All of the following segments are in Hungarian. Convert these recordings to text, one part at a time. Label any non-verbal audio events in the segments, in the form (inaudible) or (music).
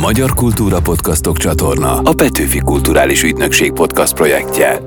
Magyar Kultúra Podcastok csatorna a Petőfi Kulturális Ügynökség podcast projektje.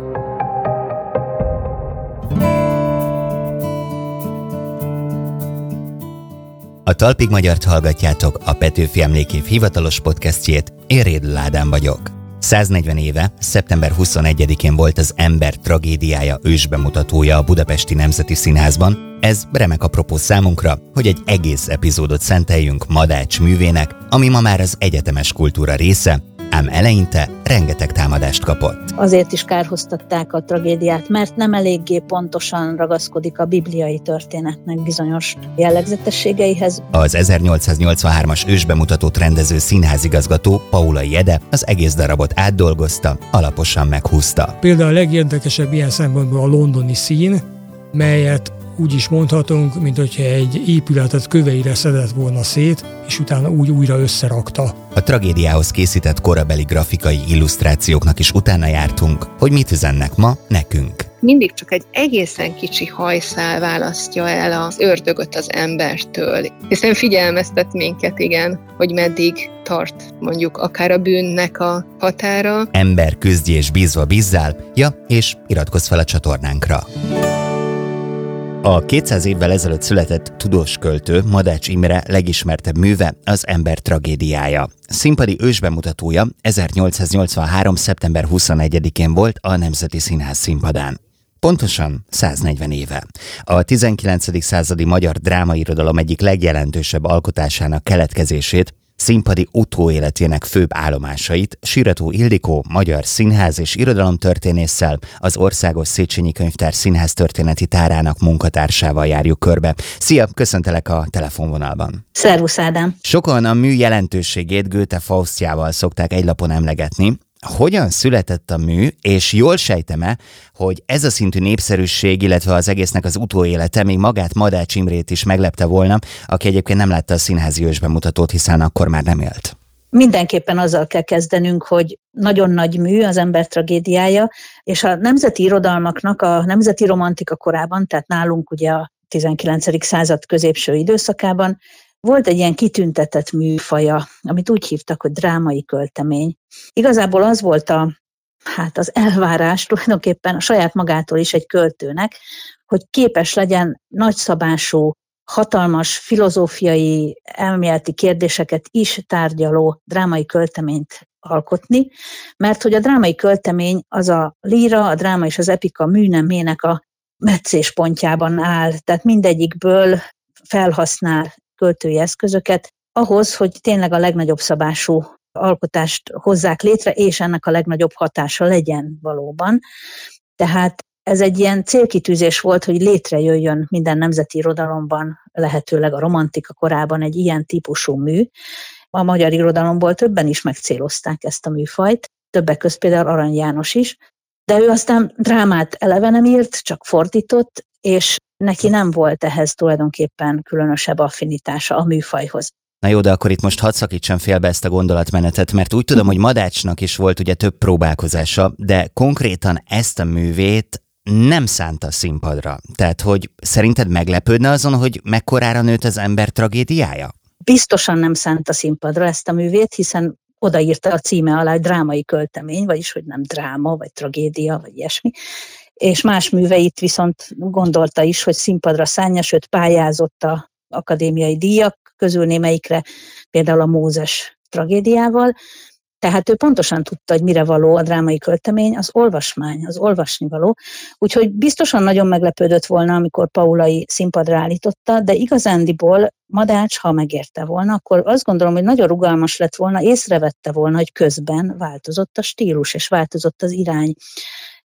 A Talpig Magyart hallgatjátok a Petőfi Emlékév hivatalos podcastjét, én Rédl Ádám vagyok. 140 éve, szeptember 21-én volt az Ember tragédiája ősbemutatója a Budapesti Nemzeti Színházban. Ez remek apropó számunkra, hogy egy egész epizódot szenteljünk Madács művének, ami ma már az egyetemes kultúra része, ám eleinte rengeteg támadást kapott. Azért is kárhoztatták a tragédiát, mert nem eléggé pontosan ragaszkodik a bibliai történetnek bizonyos jellegzetességeihez. Az 1883-as ősbemutatót rendező színházigazgató Paula Jede az egész darabot átdolgozta, alaposan meghúzta. Például a legérdekesebb ilyen szempontból a londoni szín, melyet úgy is mondhatunk, mint hogyha egy épületet köveire szedett volna szét, és utána úgy újra összerakta. A tragédiához készített korabeli grafikai illusztrációknak is utána jártunk, hogy mit üzennek ma nekünk. Mindig csak egy egészen kicsi hajszál választja el az ördögöt az embertől. Hiszen figyelmeztet minket, igen, hogy meddig tart mondjuk akár a bűnnek a határa. Ember küzdj és bízva bízzál, ja, és iratkozz fel a csatornánkra. A 200 évvel ezelőtt született tudós költő Madács Imre legismertebb műve az ember tragédiája. Színpadi ősbemutatója 1883. szeptember 21-én volt a Nemzeti Színház színpadán. Pontosan 140 éve. A 19. századi magyar drámairodalom egyik legjelentősebb alkotásának keletkezését színpadi utóéletének főbb állomásait Sirató Ildikó, magyar színház és irodalomtörténésszel, az Országos Széchenyi Könyvtár Színház történeti tárának munkatársával járjuk körbe. Szia, köszöntelek a telefonvonalban. Szervusz Ádám! Sokan a mű jelentőségét Goethe Faustjával szokták egy lapon emlegetni, hogyan született a mű, és jól sejtem-e, hogy ez a szintű népszerűség, illetve az egésznek az utóélete még magát Madács Imrét is meglepte volna, aki egyébként nem látta a színházi ősbemutatót, hiszen akkor már nem élt. Mindenképpen azzal kell kezdenünk, hogy nagyon nagy mű az ember tragédiája, és a nemzeti irodalmaknak a nemzeti romantika korában, tehát nálunk ugye a 19. század középső időszakában volt egy ilyen kitüntetett műfaja, amit úgy hívtak, hogy drámai költemény. Igazából az volt a, hát az elvárás tulajdonképpen a saját magától is egy költőnek, hogy képes legyen nagyszabású, hatalmas filozófiai, elméleti kérdéseket is tárgyaló drámai költeményt alkotni, mert hogy a drámai költemény az a líra, a dráma és az epika műnemének a meccéspontjában áll, tehát mindegyikből felhasznál költői eszközöket ahhoz, hogy tényleg a legnagyobb szabású alkotást hozzák létre, és ennek a legnagyobb hatása legyen valóban. Tehát ez egy ilyen célkitűzés volt, hogy létrejöjjön minden nemzeti irodalomban, lehetőleg a romantika korában egy ilyen típusú mű. A magyar irodalomból többen is megcélozták ezt a műfajt, többek között például Arany János is, de ő aztán drámát eleve nem írt, csak fordított, és neki nem volt ehhez tulajdonképpen különösebb affinitása a műfajhoz. Na jó, de akkor itt most hadd szakítsam félbe ezt a gondolatmenetet, mert úgy tudom, hogy Madácsnak is volt ugye több próbálkozása, de konkrétan ezt a művét nem szánta színpadra. Tehát, hogy szerinted meglepődne azon, hogy mekkorára nőtt az ember tragédiája? Biztosan nem szánt a színpadra ezt a művét, hiszen odaírta a címe alá, hogy drámai költemény, vagyis hogy nem dráma, vagy tragédia, vagy ilyesmi és más műveit viszont gondolta is, hogy színpadra szánja, sőt pályázott a akadémiai díjak közül némelyikre, például a Mózes tragédiával, tehát ő pontosan tudta, hogy mire való a drámai költemény, az olvasmány, az olvasni való. Úgyhogy biztosan nagyon meglepődött volna, amikor Paulai színpadra állította, de igazándiból Madács, ha megérte volna, akkor azt gondolom, hogy nagyon rugalmas lett volna, észrevette volna, hogy közben változott a stílus, és változott az irány.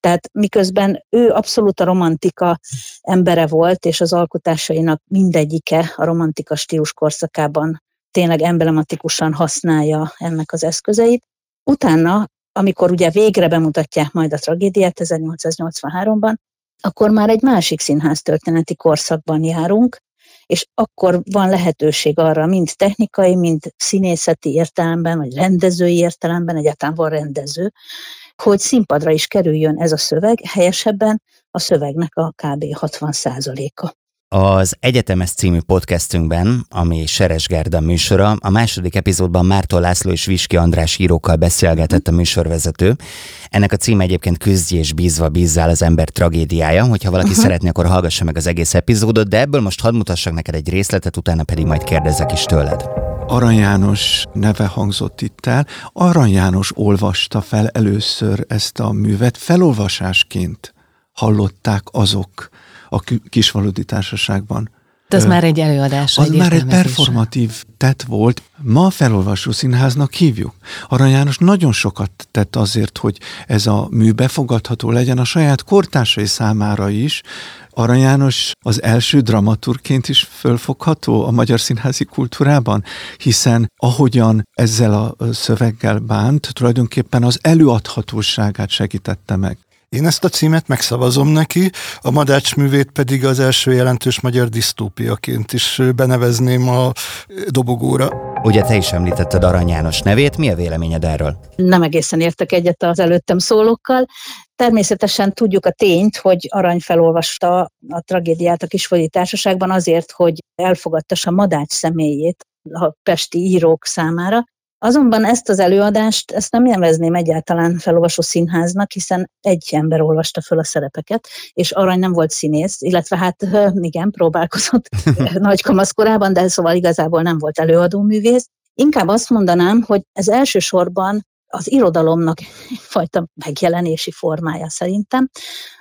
Tehát miközben ő abszolút a romantika embere volt, és az alkotásainak mindegyike a romantika stílus korszakában tényleg emblematikusan használja ennek az eszközeit. Utána, amikor ugye végre bemutatják majd a tragédiát 1883-ban, akkor már egy másik színház történeti korszakban járunk, és akkor van lehetőség arra, mind technikai, mind színészeti értelemben, vagy rendezői értelemben, egyáltalán van rendező, hogy színpadra is kerüljön ez a szöveg, helyesebben a szövegnek a kb. 60%-a. Az Egyetemes című podcastünkben, ami Seres Gerda műsora, a második epizódban Mártól László és Viski András írókkal beszélgetett a műsorvezető. Ennek a címe egyébként Küzdj és bízva bízzál az ember tragédiája. Hogyha valaki uh-huh. szeretné, akkor hallgassa meg az egész epizódot, de ebből most hadd mutassak neked egy részletet, utána pedig majd kérdezek is tőled. Arany János neve hangzott itt el. Arany János olvasta fel először ezt a művet, felolvasásként hallották azok, a Kisvaludi Társaságban. De az Ö, már egy előadás. Az egy már egy performatív tett volt. Ma a felolvasó színháznak hívjuk. Arany János nagyon sokat tett azért, hogy ez a mű befogadható legyen a saját kortársai számára is. Arany János az első dramaturként is fölfogható a magyar színházi kultúrában, hiszen ahogyan ezzel a szöveggel bánt, tulajdonképpen az előadhatóságát segítette meg. Én ezt a címet megszavazom neki, a Madács művét pedig az első jelentős magyar disztópiaként is benevezném a dobogóra. Ugye te is említetted Arany János nevét, mi a véleményed erről? Nem egészen értek egyet az előttem szólókkal. Természetesen tudjuk a tényt, hogy Arany felolvasta a tragédiát a Kisfogyi Társaságban azért, hogy elfogadtassa Madács személyét a pesti írók számára, Azonban ezt az előadást, ezt nem nevezném egyáltalán felolvasó színháznak, hiszen egy ember olvasta föl a szerepeket, és Arany nem volt színész, illetve hát igen, próbálkozott (laughs) nagy kamaszkorában, de szóval igazából nem volt előadó művész. Inkább azt mondanám, hogy ez elsősorban az irodalomnak egyfajta megjelenési formája szerintem.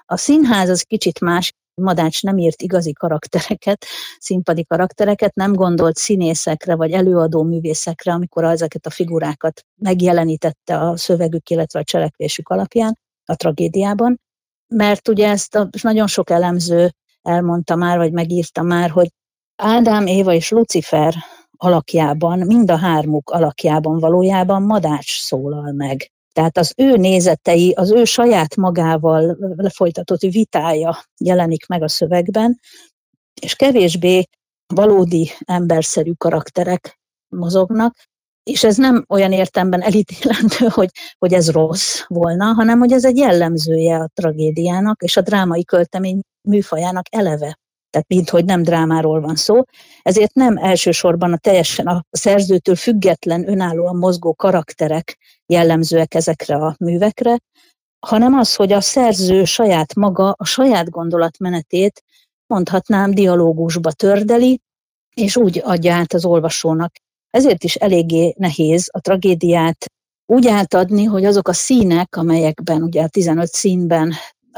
A színház az kicsit más, Madács nem írt igazi karaktereket, színpadi karaktereket, nem gondolt színészekre vagy előadó művészekre, amikor ezeket a figurákat megjelenítette a szövegük, illetve a cselekvésük alapján a tragédiában, mert ugye ezt a, nagyon sok elemző elmondta már, vagy megírta már, hogy Ádám, Éva és Lucifer alakjában, mind a hármuk alakjában valójában Madács szólal meg. Tehát az ő nézetei, az ő saját magával lefolytatott vitája jelenik meg a szövegben, és kevésbé valódi emberszerű karakterek mozognak, és ez nem olyan értemben elítélendő, hogy, hogy ez rossz volna, hanem hogy ez egy jellemzője a tragédiának és a drámai költemény műfajának eleve tehát mint hogy nem drámáról van szó, ezért nem elsősorban a teljesen a szerzőtől független, önállóan mozgó karakterek jellemzőek ezekre a művekre, hanem az, hogy a szerző saját maga, a saját gondolatmenetét mondhatnám dialógusba tördeli, és úgy adja át az olvasónak. Ezért is eléggé nehéz a tragédiát úgy átadni, hogy azok a színek, amelyekben ugye a 15 színben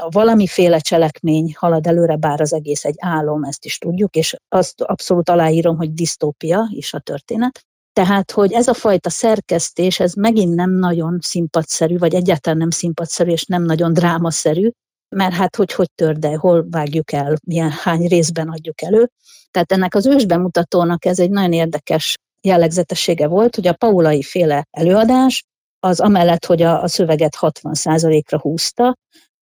valamiféle cselekmény halad előre, bár az egész egy álom, ezt is tudjuk, és azt abszolút aláírom, hogy disztópia is a történet. Tehát, hogy ez a fajta szerkesztés, ez megint nem nagyon színpadszerű, vagy egyáltalán nem színpadszerű, és nem nagyon drámaszerű, mert hát hogy hogy törde, hol vágjuk el, milyen hány részben adjuk elő. Tehát ennek az ősbemutatónak ez egy nagyon érdekes jellegzetessége volt, hogy a paulai féle előadás, az amellett, hogy a, a szöveget 60%-ra húzta,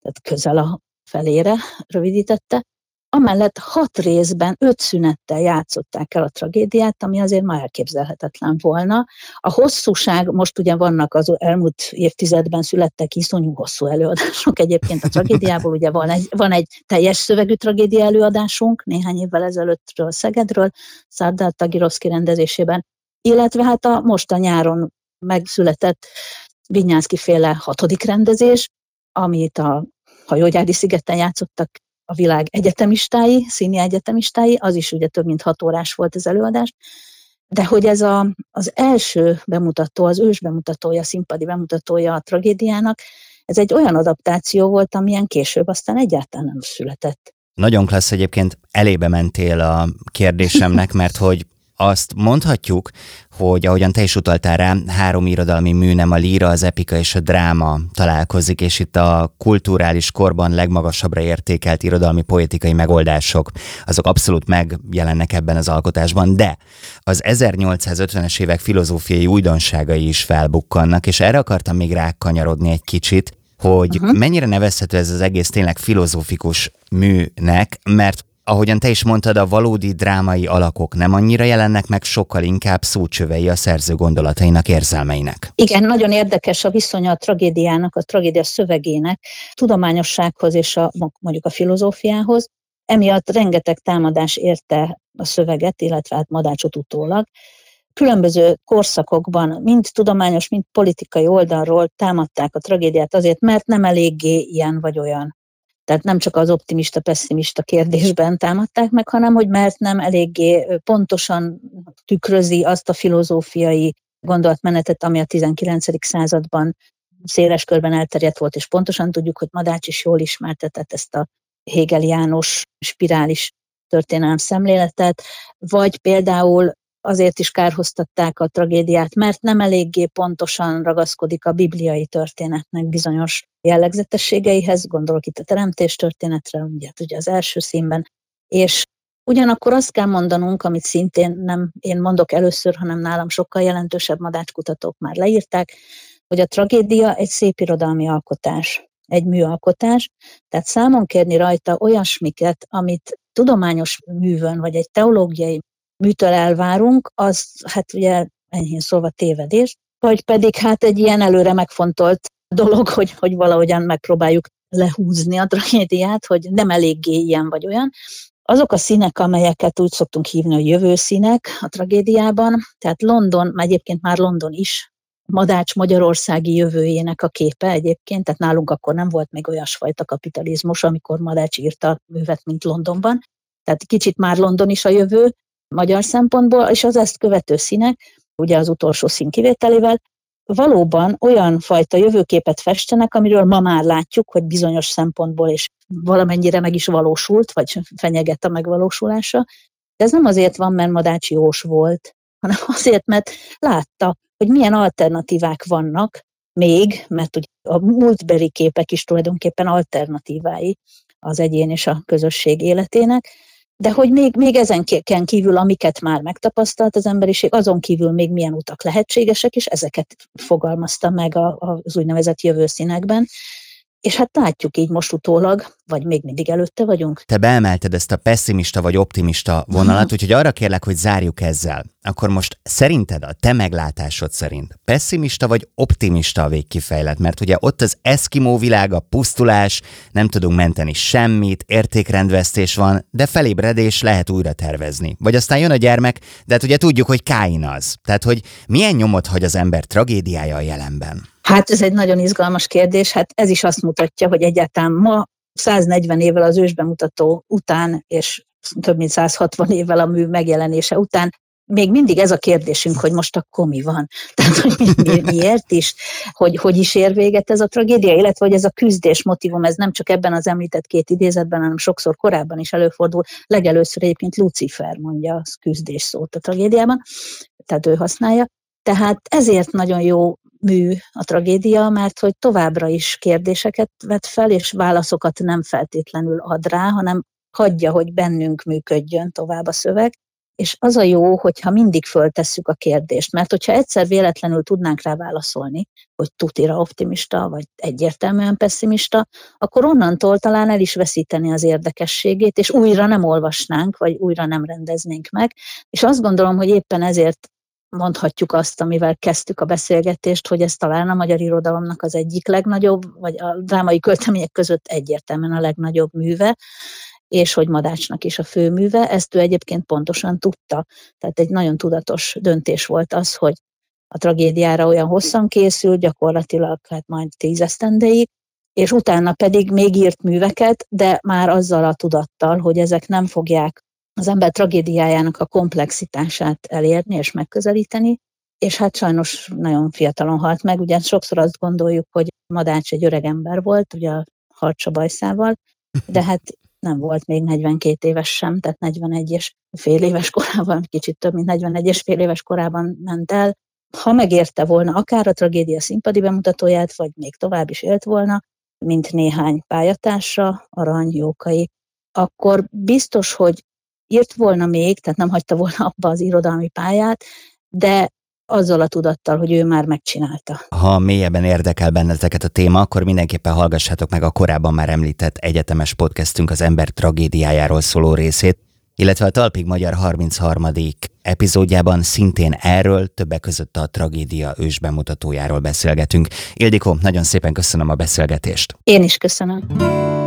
tehát közel a felére rövidítette. Amellett hat részben, öt szünettel játszották el a tragédiát, ami azért már elképzelhetetlen volna. A hosszúság, most ugye vannak az elmúlt évtizedben születtek iszonyú hosszú előadások egyébként a tragédiából, ugye van egy, van egy teljes szövegű tragédia előadásunk néhány évvel ezelőttről Szegedről, Szárdál Tagirovszki rendezésében, illetve hát a most a nyáron megszületett Vinyánszki féle hatodik rendezés, amit a hajógyári szigeten játszottak a világ egyetemistái, színi egyetemistái, az is ugye több mint hat órás volt az előadás, de hogy ez a, az első bemutató, az ős bemutatója, színpadi bemutatója a tragédiának, ez egy olyan adaptáció volt, amilyen később aztán egyáltalán nem született. Nagyon klassz egyébként, elébe mentél a kérdésemnek, mert hogy azt mondhatjuk, hogy ahogyan te is utaltál rá, három irodalmi mű, nem a líra, az epika és a dráma találkozik, és itt a kulturális korban legmagasabbra értékelt irodalmi poetikai megoldások, azok abszolút megjelennek ebben az alkotásban, de az 1850-es évek filozófiai újdonságai is felbukkannak, és erre akartam még rákanyarodni egy kicsit, hogy uh-huh. mennyire nevezhető ez az egész tényleg filozófikus műnek, mert ahogyan te is mondtad, a valódi drámai alakok nem annyira jelennek meg, sokkal inkább szócsövei a szerző gondolatainak, érzelmeinek. Igen, nagyon érdekes a viszonya a tragédiának, a tragédia szövegének, tudományossághoz és a, mondjuk a filozófiához. emiatt rengeteg támadás érte a szöveget, illetve hát Madácsot utólag. Különböző korszakokban, mind tudományos, mind politikai oldalról támadták a tragédiát azért, mert nem eléggé ilyen vagy olyan. Tehát nem csak az optimista-pessimista kérdésben támadták meg, hanem hogy mert nem eléggé pontosan tükrözi azt a filozófiai gondolatmenetet, ami a 19. században széles körben elterjedt volt, és pontosan tudjuk, hogy Madács is jól ismertetett ezt a Hegel János spirális történelem szemléletet, vagy például azért is kárhoztatták a tragédiát, mert nem eléggé pontosan ragaszkodik a bibliai történetnek bizonyos jellegzetességeihez, gondolok itt a teremtés történetre, ugye, ugye az első színben, és Ugyanakkor azt kell mondanunk, amit szintén nem én mondok először, hanem nálam sokkal jelentősebb madácskutatók már leírták, hogy a tragédia egy szép irodalmi alkotás, egy műalkotás, tehát számon kérni rajta olyasmiket, amit tudományos művön, vagy egy teológiai műtől elvárunk, az hát ugye enyhén szólva tévedés, vagy pedig hát egy ilyen előre megfontolt dolog, hogy, hogy valahogyan megpróbáljuk lehúzni a tragédiát, hogy nem eléggé ilyen vagy olyan. Azok a színek, amelyeket úgy szoktunk hívni, hogy jövőszínek a tragédiában, tehát London, egyébként már London is Madács magyarországi jövőjének a képe egyébként, tehát nálunk akkor nem volt még olyasfajta kapitalizmus, amikor Madács írta művet, mint Londonban. Tehát kicsit már London is a jövő magyar szempontból, és az ezt követő színek, ugye az utolsó szín kivételével, valóban olyan fajta jövőképet festenek, amiről ma már látjuk, hogy bizonyos szempontból és valamennyire meg is valósult, vagy fenyeget a megvalósulása. De ez nem azért van, mert Madács jós volt, hanem (laughs) azért, mert látta, hogy milyen alternatívák vannak még, mert ugye a múltbeli képek is tulajdonképpen alternatívái az egyén és a közösség életének, de hogy még, még ezen kívül, amiket már megtapasztalt az emberiség, azon kívül még milyen utak lehetségesek, és ezeket fogalmazta meg az úgynevezett jövőszínekben. És hát látjuk így most utólag, vagy még mindig előtte vagyunk. Te beemelted ezt a pessimista vagy optimista vonalat, úgyhogy arra kérlek, hogy zárjuk ezzel. Akkor most szerinted, a te meglátásod szerint pessimista vagy optimista a végkifejlet? Mert ugye ott az eszkimó világ, a pusztulás, nem tudunk menteni semmit, értékrendvesztés van, de felébredés lehet újra tervezni. Vagy aztán jön a gyermek, de hát ugye tudjuk, hogy Káin az. Tehát, hogy milyen nyomot hagy az ember tragédiája a jelenben? Hát ez egy nagyon izgalmas kérdés, hát ez is azt mutatja, hogy egyáltalán ma 140 évvel az ősbemutató után, és több mint 160 évvel a mű megjelenése után, még mindig ez a kérdésünk, hogy most akkor mi van. (laughs) Tehát, hogy mi, mi, miért is, hogy hogy is ér véget ez a tragédia, illetve hogy ez a küzdés motivum, ez nem csak ebben az említett két idézetben, hanem sokszor korábban is előfordul. Legelőször egyébként Lucifer mondja a küzdés szót a tragédiában, tehát ő használja. Tehát ezért nagyon jó mű a tragédia, mert hogy továbbra is kérdéseket vet fel, és válaszokat nem feltétlenül ad rá, hanem hagyja, hogy bennünk működjön tovább a szöveg. És az a jó, hogyha mindig föltesszük a kérdést, mert hogyha egyszer véletlenül tudnánk rá válaszolni, hogy tutira optimista, vagy egyértelműen pessimista, akkor onnantól talán el is veszíteni az érdekességét, és újra nem olvasnánk, vagy újra nem rendeznénk meg. És azt gondolom, hogy éppen ezért mondhatjuk azt, amivel kezdtük a beszélgetést, hogy ez talán a magyar irodalomnak az egyik legnagyobb, vagy a drámai költemények között egyértelműen a legnagyobb műve, és hogy Madácsnak is a főműve. Ezt ő egyébként pontosan tudta. Tehát egy nagyon tudatos döntés volt az, hogy a tragédiára olyan hosszan készült, gyakorlatilag hát majd tízesztendeig, és utána pedig még írt műveket, de már azzal a tudattal, hogy ezek nem fogják az ember tragédiájának a komplexitását elérni és megközelíteni, és hát sajnos nagyon fiatalon halt meg, ugye sokszor azt gondoljuk, hogy Madács egy öreg ember volt, ugye a harcsa bajszával, de hát nem volt még 42 éves sem, tehát 41 és fél éves korában, kicsit több, mint 41 és fél éves korában ment el. Ha megérte volna akár a tragédia színpadi bemutatóját, vagy még tovább is élt volna, mint néhány pályatársa, Arany, Jókai, akkor biztos, hogy írt volna még, tehát nem hagyta volna (laughs) abba az irodalmi pályát, de azzal a tudattal, hogy ő már megcsinálta. Ha mélyebben érdekel benneteket a téma, akkor mindenképpen hallgassátok meg a korábban már említett egyetemes podcastünk az ember tragédiájáról szóló részét, illetve a Talpig Magyar 33. epizódjában szintén erről, többek között a tragédia ős bemutatójáról beszélgetünk. Ildikó, nagyon szépen köszönöm a beszélgetést. Én is köszönöm.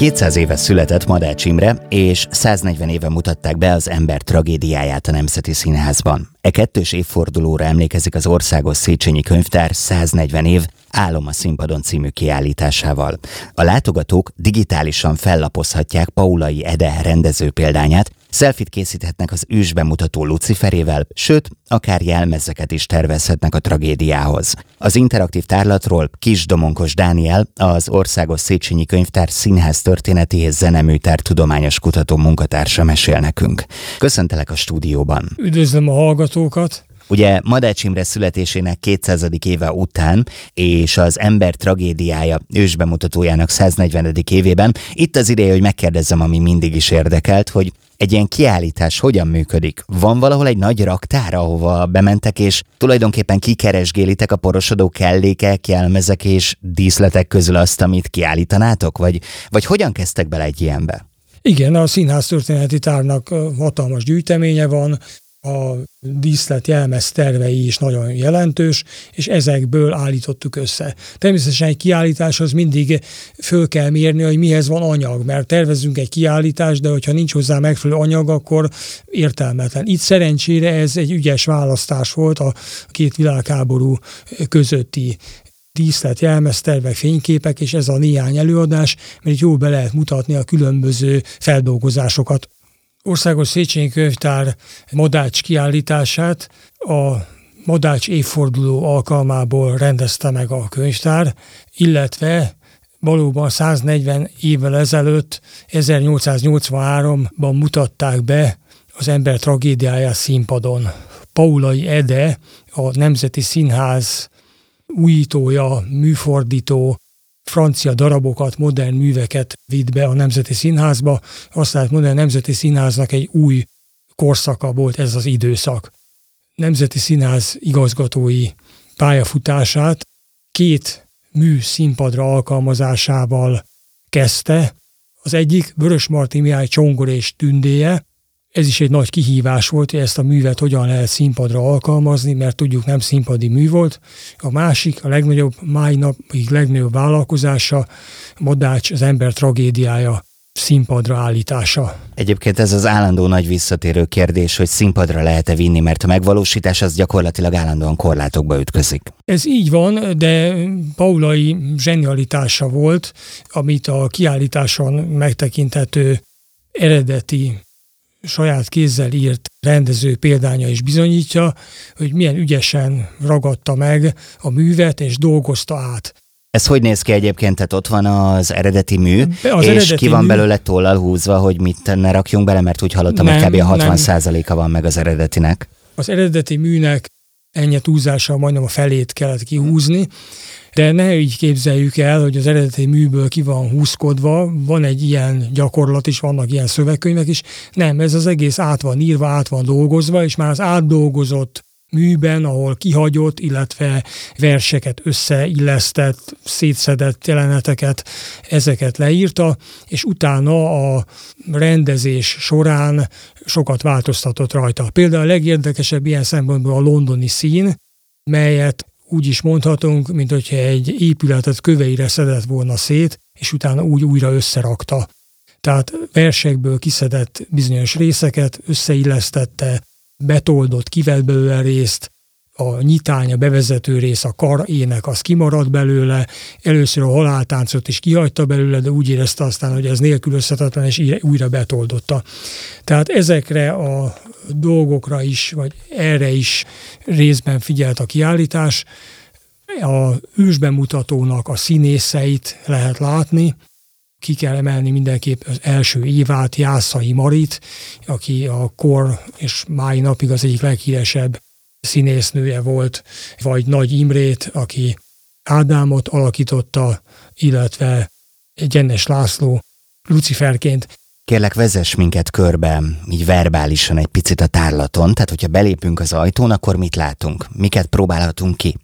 200 éve született Madács Imre, és 140 éve mutatták be az ember tragédiáját a Nemzeti Színházban. E kettős évfordulóra emlékezik az Országos Széchenyi Könyvtár 140 év Álom a színpadon című kiállításával. A látogatók digitálisan fellapozhatják Paulai Ede rendező példányát, Szelfit készíthetnek az ősbemutató Luciferével, sőt, akár jelmezeket is tervezhetnek a tragédiához. Az interaktív tárlatról Kis Domonkos Dániel, az Országos Széchenyi Könyvtár Színház történeti és zeneműtár tudományos kutató munkatársa mesél nekünk. Köszöntelek a stúdióban. Üdvözlöm a hallgatókat! Ugye Madács Imre születésének 200. éve után és az ember tragédiája ősbemutatójának 140. évében itt az ideje, hogy megkérdezzem, ami mindig is érdekelt, hogy egy ilyen kiállítás hogyan működik? Van valahol egy nagy raktár, ahova bementek, és tulajdonképpen kikeresgélitek a porosodó kellékek, jelmezek és díszletek közül azt, amit kiállítanátok? Vagy, vagy hogyan kezdtek bele egy ilyenbe? Igen, a Színház Történeti Tárnak hatalmas gyűjteménye van, a díszlet jelmez tervei is nagyon jelentős, és ezekből állítottuk össze. Természetesen egy kiállításhoz mindig föl kell mérni, hogy mihez van anyag, mert tervezünk egy kiállítást, de hogyha nincs hozzá megfelelő anyag, akkor értelmetlen. Itt szerencsére ez egy ügyes választás volt a két világháború közötti díszlet, jelmeztervek, fényképek, és ez a néhány előadás, mert jól be lehet mutatni a különböző feldolgozásokat. Országos Széchenyi Könyvtár Madács kiállítását a Madács évforduló alkalmából rendezte meg a könyvtár, illetve valóban 140 évvel ezelőtt, 1883-ban mutatták be az ember tragédiáját színpadon. Paulai Ede, a Nemzeti Színház újítója, műfordító, francia darabokat, modern műveket vitt be a Nemzeti Színházba, azt lehet mondani, a Nemzeti Színháznak egy új korszaka volt ez az időszak. Nemzeti Színház igazgatói pályafutását két mű színpadra alkalmazásával kezdte. Az egyik Vörös Marti Mihály Csongor és tündéje, ez is egy nagy kihívás volt, hogy ezt a művet hogyan lehet színpadra alkalmazni, mert tudjuk nem színpadi mű volt. A másik, a legnagyobb, mai napig legnagyobb vállalkozása, Madács az ember tragédiája színpadra állítása. Egyébként ez az állandó nagy visszatérő kérdés, hogy színpadra lehet-e vinni, mert a megvalósítás az gyakorlatilag állandóan korlátokba ütközik. Ez így van, de Paulai zsenialitása volt, amit a kiállításon megtekinthető eredeti saját kézzel írt rendező példánya is bizonyítja, hogy milyen ügyesen ragadta meg a művet és dolgozta át. Ez hogy néz ki egyébként? Tehát ott van az eredeti mű, az és eredeti ki van mű... belőle tollal húzva, hogy mit ne rakjunk bele, mert úgy hallottam, nem, hogy kb. 60 a van meg az eredetinek. Az eredeti műnek ennyi túlzással majdnem a felét kellett kihúzni, de ne így képzeljük el, hogy az eredeti műből ki van húzkodva, van egy ilyen gyakorlat is, vannak ilyen szövegkönyvek is. Nem, ez az egész át van írva, át van dolgozva, és már az átdolgozott műben, ahol kihagyott, illetve verseket összeillesztett, szétszedett jeleneteket, ezeket leírta, és utána a rendezés során sokat változtatott rajta. Például a legérdekesebb ilyen szempontból a londoni szín, melyet úgy is mondhatunk, mint hogyha egy épületet köveire szedett volna szét, és utána úgy újra összerakta. Tehát versekből kiszedett bizonyos részeket, összeillesztette, betoldott, kivett belőle részt, a nyitány, a bevezető rész, a kar ének, az kimaradt belőle, először a haláltáncot is kihagyta belőle, de úgy érezte aztán, hogy ez nélkülözhetetlen, és újra betoldotta. Tehát ezekre a dolgokra is, vagy erre is részben figyelt a kiállítás. A ősbemutatónak a színészeit lehet látni, ki kell emelni mindenképp az első évát, Jászai Marit, aki a kor és mai napig az egyik leghíresebb színésznője volt, vagy Nagy Imrét, aki Ádámot alakította, illetve Gyennes László Luciferként. Kérlek, vezess minket körbe, így verbálisan egy picit a tárlaton, tehát hogyha belépünk az ajtón, akkor mit látunk? Miket próbálhatunk ki?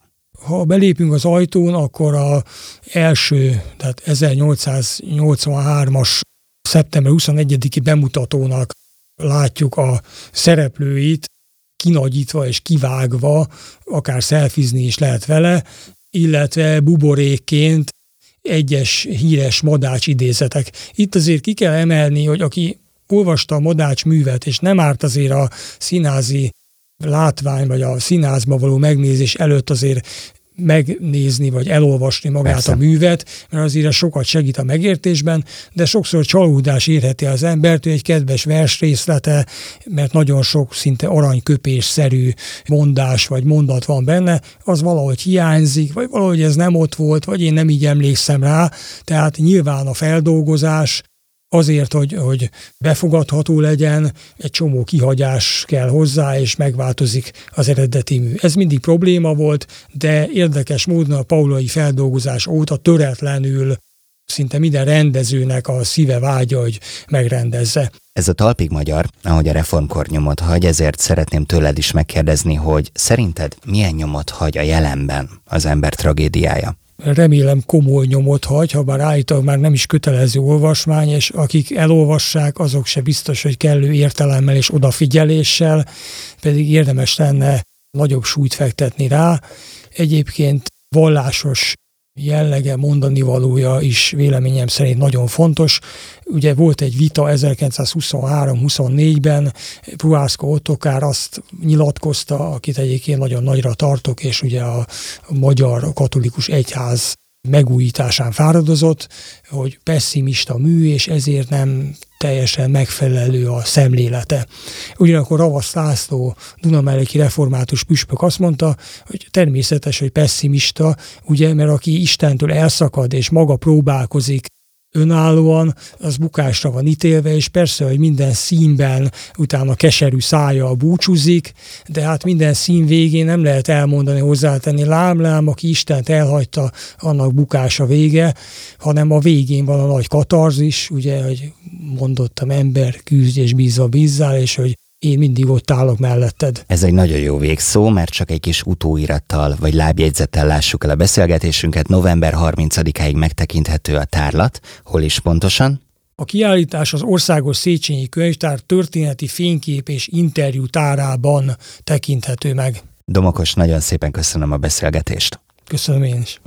Ha belépünk az ajtón, akkor a első, tehát 1883-as szeptember 21-i bemutatónak látjuk a szereplőit, kinagyítva és kivágva, akár szelfizni is lehet vele, illetve buborékként egyes híres madács idézetek. Itt azért ki kell emelni, hogy aki olvasta a madács művet, és nem árt azért a színázi látvány, vagy a színházba való megnézés előtt azért megnézni, vagy elolvasni magát Persze. a művet, mert azért sokat segít a megértésben, de sokszor csalódás érheti az embert, hogy egy kedves versrészlete, mert nagyon sok szinte aranyköpésszerű mondás vagy mondat van benne, az valahogy hiányzik, vagy valahogy ez nem ott volt, vagy én nem így emlékszem rá, tehát nyilván a feldolgozás azért, hogy, hogy befogadható legyen, egy csomó kihagyás kell hozzá, és megváltozik az eredeti mű. Ez mindig probléma volt, de érdekes módon a paulai feldolgozás óta töretlenül szinte minden rendezőnek a szíve vágya, hogy megrendezze. Ez a talpig magyar, ahogy a reformkor nyomot hagy, ezért szeretném tőled is megkérdezni, hogy szerinted milyen nyomot hagy a jelenben az ember tragédiája? Remélem komoly nyomot hagy, ha bár állítólag már nem is kötelező olvasmány, és akik elolvassák, azok se biztos, hogy kellő értelemmel és odafigyeléssel, pedig érdemes lenne nagyobb súlyt fektetni rá. Egyébként vallásos jellege, mondani valója is véleményem szerint nagyon fontos. Ugye volt egy vita 1923-24-ben, Puászko Ottokár azt nyilatkozta, akit egyébként nagyon nagyra tartok, és ugye a magyar katolikus egyház megújításán fáradozott, hogy pessimista mű, és ezért nem teljesen megfelelő a szemlélete. Ugyanakkor Ravasz László, Dunameleki református püspök azt mondta, hogy természetes, hogy pessimista, ugye, mert aki Istentől elszakad és maga próbálkozik önállóan, az bukásra van ítélve, és persze, hogy minden színben utána keserű szája búcsúzik, de hát minden szín végén nem lehet elmondani, hozzátenni lám-lám, aki Istent elhagyta, annak bukása vége, hanem a végén van a nagy katarzis, ugye, hogy mondottam, ember küzdj és bízva bízzál, és hogy én mindig ott állok melletted. Ez egy nagyon jó végszó, mert csak egy kis utóirattal vagy lábjegyzettel lássuk el a beszélgetésünket. November 30-áig megtekinthető a tárlat. Hol is pontosan? A kiállítás az Országos Széchenyi Könyvtár történeti fénykép és interjú tárában tekinthető meg. Domokos, nagyon szépen köszönöm a beszélgetést. Köszönöm én is.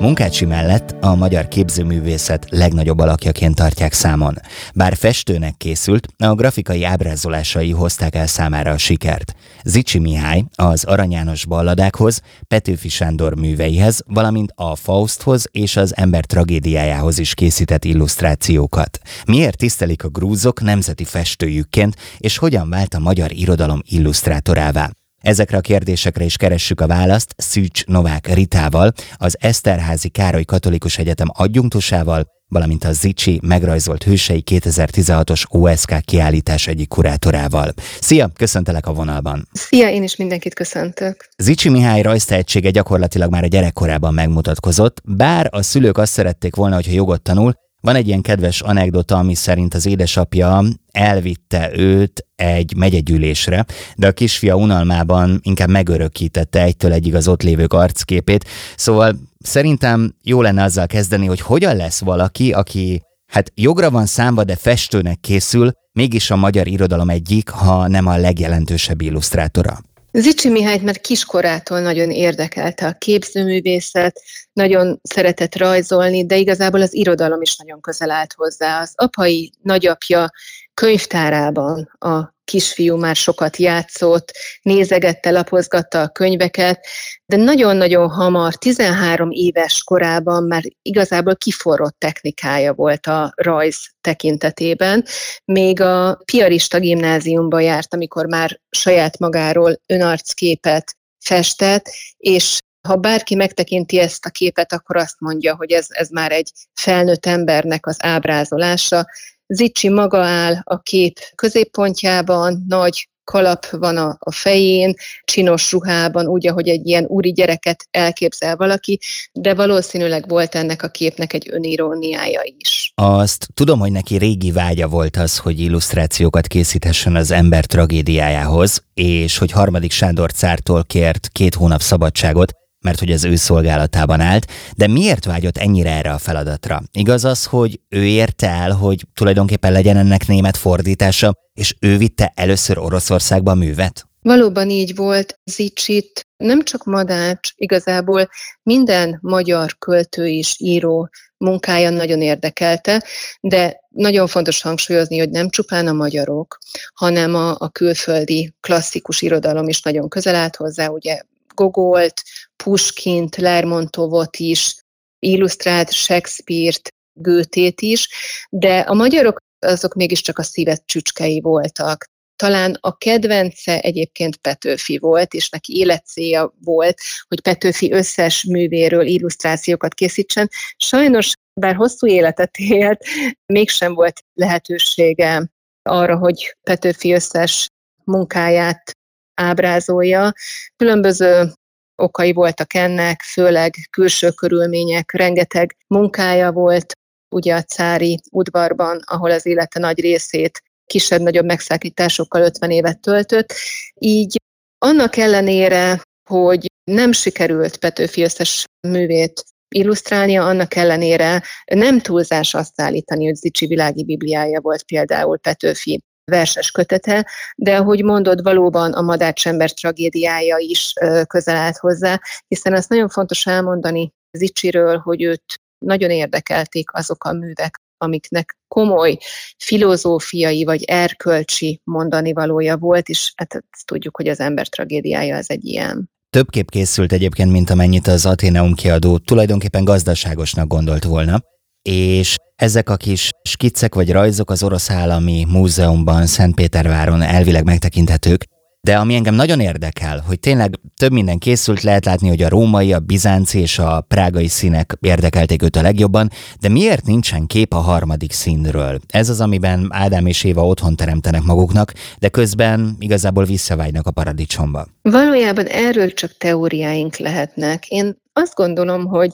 Munkácsi mellett a magyar képzőművészet legnagyobb alakjaként tartják számon. Bár festőnek készült, a grafikai ábrázolásai hozták el számára a sikert. Zicsi Mihály az Arany János balladákhoz, Petőfi Sándor műveihez, valamint a Fausthoz és az ember tragédiájához is készített illusztrációkat. Miért tisztelik a grúzok nemzeti festőjükként, és hogyan vált a magyar irodalom illusztrátorává? Ezekre a kérdésekre is keressük a választ Szűcs Novák Ritával, az Eszterházi Károly Katolikus Egyetem adjunktusával, valamint a Zicsi megrajzolt hősei 2016-os OSK kiállítás egyik kurátorával. Szia, köszöntelek a vonalban! Szia, én is mindenkit köszöntök! Zicsi Mihály rajztehetsége gyakorlatilag már a gyerekkorában megmutatkozott, bár a szülők azt szerették volna, hogyha jogot tanul, van egy ilyen kedves anekdota, ami szerint az édesapja elvitte őt egy megyegyűlésre, de a kisfia unalmában inkább megörökítette egytől egyig az ott lévők arcképét. Szóval szerintem jó lenne azzal kezdeni, hogy hogyan lesz valaki, aki hát jogra van számba, de festőnek készül, mégis a magyar irodalom egyik, ha nem a legjelentősebb illusztrátora. Zicsi Mihályt már kiskorától nagyon érdekelte a képzőművészet, nagyon szeretett rajzolni, de igazából az irodalom is nagyon közel állt hozzá. Az apai nagyapja könyvtárában a kisfiú már sokat játszott, nézegette, lapozgatta a könyveket, de nagyon-nagyon hamar, 13 éves korában már igazából kiforrott technikája volt a rajz tekintetében. Még a piarista gimnáziumba járt, amikor már saját magáról önarcképet festett, és ha bárki megtekinti ezt a képet, akkor azt mondja, hogy ez, ez már egy felnőtt embernek az ábrázolása, Zicsi maga áll a kép középpontjában, nagy kalap van a, a fején, csinos ruhában, úgy, ahogy egy ilyen úri gyereket elképzel valaki, de valószínűleg volt ennek a képnek egy öniróniája is. Azt tudom, hogy neki régi vágya volt az, hogy illusztrációkat készíthessen az ember tragédiájához, és hogy harmadik Sándor cártól kért két hónap szabadságot, mert hogy az ő szolgálatában állt, de miért vágyott ennyire erre a feladatra? Igaz az, hogy ő érte el, hogy tulajdonképpen legyen ennek német fordítása, és ő vitte először Oroszországba a művet? Valóban így volt, Zicsit nem csak Madács, igazából minden magyar költő és író munkája nagyon érdekelte, de nagyon fontos hangsúlyozni, hogy nem csupán a magyarok, hanem a, a külföldi klasszikus irodalom is nagyon közel állt hozzá, ugye Gogolt, Puskint, Lermontovot is, illusztrált Shakespeare-t, Goethe-t is, de a magyarok azok mégiscsak a szívet csücskei voltak. Talán a kedvence egyébként Petőfi volt, és neki életcélja volt, hogy Petőfi összes művéről illusztrációkat készítsen. Sajnos, bár hosszú életet élt, mégsem volt lehetősége arra, hogy Petőfi összes munkáját ábrázolja. Különböző okai voltak ennek, főleg külső körülmények, rengeteg munkája volt ugye a cári udvarban, ahol az élete nagy részét kisebb-nagyobb megszákításokkal 50 évet töltött. Így annak ellenére, hogy nem sikerült Petőfi összes művét illusztrálnia, annak ellenére nem túlzás azt állítani, hogy Zicsi világi bibliája volt például Petőfi verses kötete, de ahogy mondod, valóban a madácsember tragédiája is közel állt hozzá, hiszen azt nagyon fontos elmondani Zicsiről, hogy őt nagyon érdekelték azok a művek, amiknek komoly filozófiai vagy erkölcsi mondani valója volt, és hát tudjuk, hogy az ember tragédiája az egy ilyen. Több kép készült egyébként, mint amennyit az Ateneum kiadó tulajdonképpen gazdaságosnak gondolt volna, és ezek a kis skiccek vagy rajzok az Orosz Állami Múzeumban Szentpéterváron elvileg megtekinthetők, de ami engem nagyon érdekel, hogy tényleg több minden készült, lehet látni, hogy a római, a bizánci és a prágai színek érdekelték őt a legjobban, de miért nincsen kép a harmadik színről? Ez az, amiben Ádám és Éva otthon teremtenek maguknak, de közben igazából visszavágynak a paradicsomba. Valójában erről csak teóriáink lehetnek. Én azt gondolom, hogy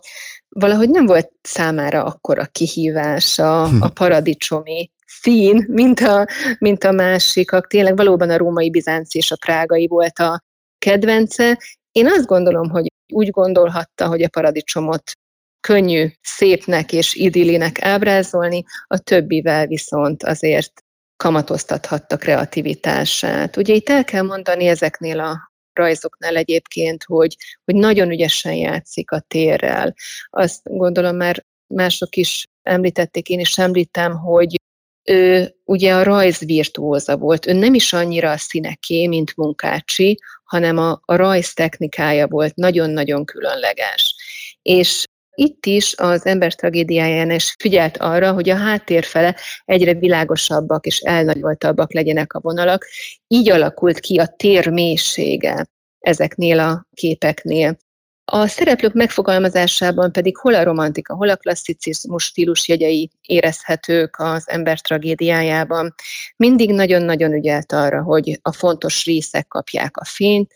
valahogy nem volt számára akkora kihívás a, hm. a paradicsomi szín, mint a, mint a másikak. Tényleg valóban a római bizánci és a prágai volt a kedvence. Én azt gondolom, hogy úgy gondolhatta, hogy a paradicsomot könnyű, szépnek és idillinek ábrázolni, a többivel viszont azért kamatoztathatta kreativitását. Ugye itt el kell mondani ezeknél a rajzoknál egyébként, hogy, hogy nagyon ügyesen játszik a térrel. Azt gondolom már mások is említették, én is említem, hogy ő ugye a rajzvirtuóza volt. Ő nem is annyira a színeké, mint Munkácsi, hanem a, a rajz technikája volt nagyon-nagyon különleges. És itt is az ember tragédiáján is figyelt arra, hogy a háttérfele egyre világosabbak és elnagyoltabbak legyenek a vonalak. Így alakult ki a tér mélysége ezeknél a képeknél. A szereplők megfogalmazásában pedig hol a romantika, hol a klasszicizmus stílus jegyei érezhetők az ember tragédiájában. Mindig nagyon-nagyon ügyelt arra, hogy a fontos részek kapják a fényt,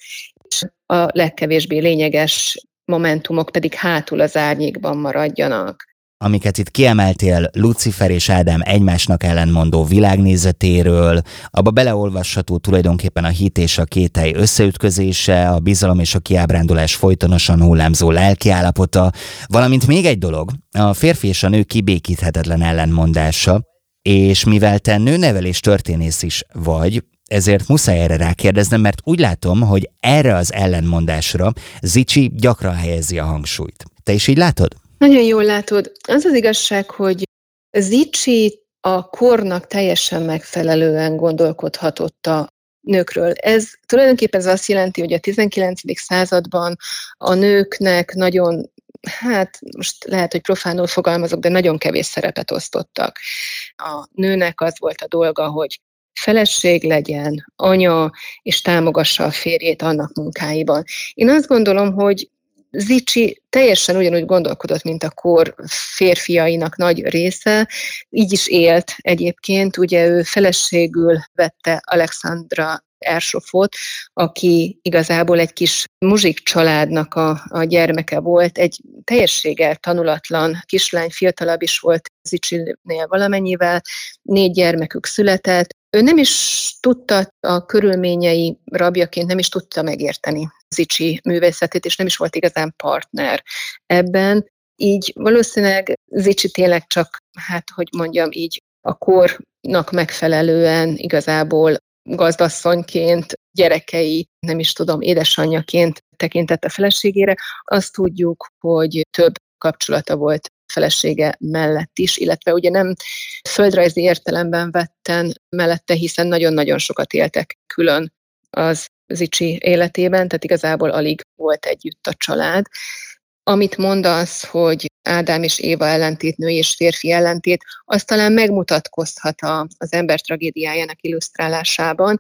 és a legkevésbé lényeges momentumok pedig hátul az árnyékban maradjanak. Amiket itt kiemeltél Lucifer és Ádám egymásnak ellenmondó világnézetéről, abba beleolvasható tulajdonképpen a hit és a kételj összeütközése, a bizalom és a kiábrándulás folytonosan hullámzó lelkiállapota, valamint még egy dolog, a férfi és a nő kibékíthetetlen ellenmondása, és mivel te nőnevelés történész is vagy, ezért muszáj erre rákérdeznem, mert úgy látom, hogy erre az ellenmondásra Zicsi gyakran helyezi a hangsúlyt. Te is így látod? Nagyon jól látod. Az az igazság, hogy Zicsi a kornak teljesen megfelelően gondolkodhatott a nőkről. Ez tulajdonképpen ez azt jelenti, hogy a 19. században a nőknek nagyon hát most lehet, hogy profánul fogalmazok, de nagyon kevés szerepet osztottak. A nőnek az volt a dolga, hogy feleség legyen, anya, és támogassa a férjét annak munkáiban. Én azt gondolom, hogy Zicsi teljesen ugyanúgy gondolkodott, mint a kor férfiainak nagy része, így is élt egyébként, ugye ő feleségül vette Alexandra Ersofot, aki igazából egy kis muzsik családnak a, a gyermeke volt, egy teljességgel tanulatlan kislány, fiatalabb is volt Zicsinél valamennyivel, négy gyermekük született, ő nem is tudta a körülményei rabjaként, nem is tudta megérteni Zicsi művészetét, és nem is volt igazán partner ebben. Így valószínűleg Zicsi tényleg csak, hát hogy mondjam így, a kornak megfelelően igazából gazdasszonyként, gyerekei, nem is tudom, édesanyjaként tekintett a feleségére. Azt tudjuk, hogy több kapcsolata volt felesége mellett is, illetve ugye nem földrajzi értelemben vetten mellette, hiszen nagyon-nagyon sokat éltek külön az Zicsi életében, tehát igazából alig volt együtt a család. Amit mondasz, hogy Ádám és Éva ellentét, nő és férfi ellentét, az talán megmutatkozhat az ember tragédiájának illusztrálásában,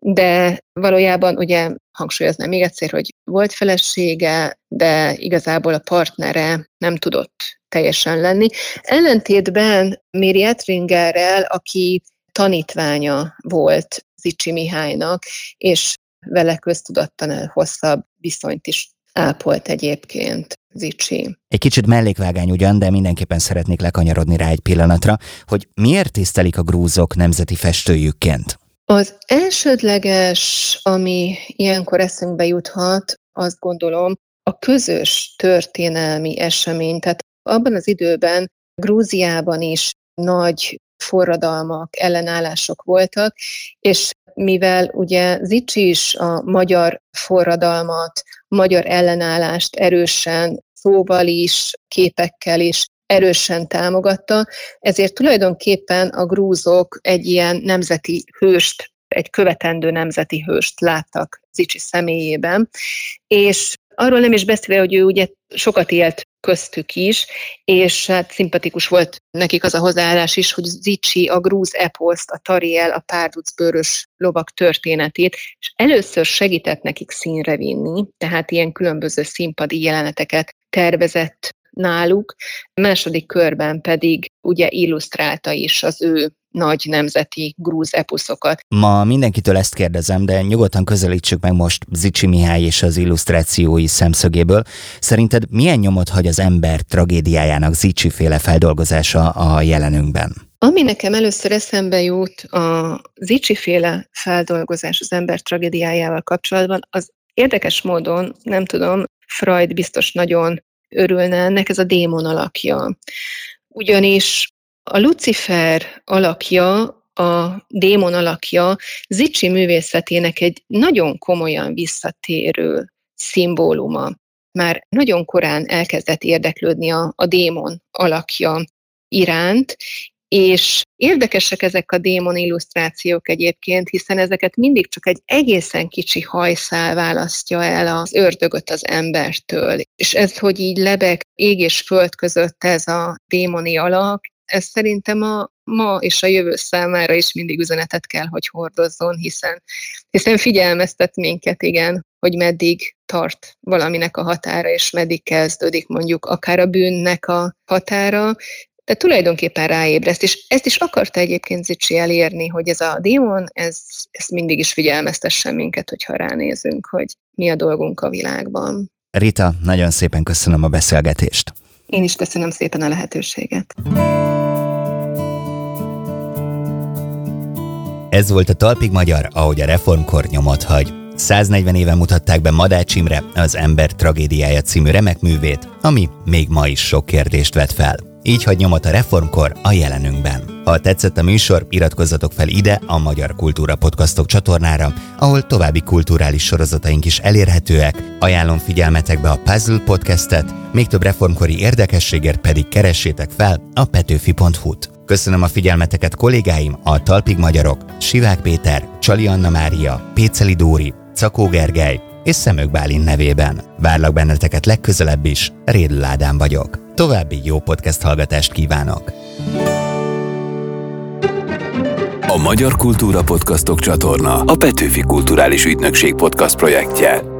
de valójában ugye hangsúlyoznám még egyszer, hogy volt felesége, de igazából a partnere nem tudott teljesen lenni. Ellentétben Méri Etringerrel, aki tanítványa volt Zicsi Mihálynak, és vele köztudattan hosszabb viszonyt is ápolt egyébként Zicsi. Egy kicsit mellékvágány ugyan, de mindenképpen szeretnék lekanyarodni rá egy pillanatra, hogy miért tisztelik a grúzok nemzeti festőjükként? Az elsődleges, ami ilyenkor eszünkbe juthat, azt gondolom, a közös történelmi esemény. Tehát abban az időben Grúziában is nagy forradalmak, ellenállások voltak, és mivel ugye Zicsi is a magyar forradalmat, magyar ellenállást erősen szóval is, képekkel is erősen támogatta, ezért tulajdonképpen a grúzok egy ilyen nemzeti hőst, egy követendő nemzeti hőst láttak Zicsi személyében, és arról nem is beszélve, hogy ő ugye sokat élt köztük is, és hát szimpatikus volt nekik az a hozzáállás is, hogy Zicsi a grúz eposzt, a Tariel, a párducbőrös lovak történetét, és először segített nekik színre vinni, tehát ilyen különböző színpadi jeleneteket tervezett náluk, második körben pedig ugye illusztrálta is az ő nagy nemzeti grúz epuszokat. Ma mindenkitől ezt kérdezem, de nyugodtan közelítsük meg most Zicsi Mihály és az illusztrációi szemszögéből. Szerinted milyen nyomot hagy az ember tragédiájának Zicsi féle feldolgozása a jelenünkben? Ami nekem először eszembe jut a Zicsi féle feldolgozás az ember tragédiájával kapcsolatban, az érdekes módon, nem tudom, Freud biztos nagyon örülne ennek, ez a démon alakja. Ugyanis a Lucifer alakja, a démon alakja Zicsi művészetének egy nagyon komolyan visszatérő szimbóluma. Már nagyon korán elkezdett érdeklődni a, a démon alakja iránt, és érdekesek ezek a démon illusztrációk egyébként, hiszen ezeket mindig csak egy egészen kicsi hajszál választja el az ördögöt az embertől. És ez, hogy így lebeg ég és föld között ez a démoni alak, ez szerintem a ma és a jövő számára is mindig üzenetet kell, hogy hordozzon, hiszen, hiszen figyelmeztet minket, igen, hogy meddig tart valaminek a határa, és meddig kezdődik mondjuk akár a bűnnek a határa, de tulajdonképpen ráébreszt, és ezt is akarta egyébként Zicsi elérni, hogy ez a démon, ez, ez mindig is figyelmeztessen minket, hogyha ránézünk, hogy mi a dolgunk a világban. Rita, nagyon szépen köszönöm a beszélgetést. Én is köszönöm szépen a lehetőséget. Ez volt a Talpig Magyar, ahogy a reformkor nyomot hagy. 140 éve mutatták be Madács Imre az Ember tragédiája című remek művét, ami még ma is sok kérdést vet fel. Így hagy nyomot a reformkor a jelenünkben. Ha tetszett a műsor, iratkozzatok fel ide a Magyar Kultúra Podcastok csatornára, ahol további kulturális sorozataink is elérhetőek. Ajánlom figyelmetekbe a Puzzle podcastet, még több reformkori érdekességért pedig keressétek fel a petőfi.hu-t. Köszönöm a figyelmeteket kollégáim, a Talpig Magyarok, Sivák Péter, Csali Anna Mária, Péceli Dóri, Cakó Gergely és Szemök Bálin nevében. Várlak benneteket legközelebb is, Rédl Ádám vagyok. További jó podcast hallgatást kívánok! A Magyar Kultúra Podcastok csatorna a Petőfi Kulturális Ügynökség podcast projektje.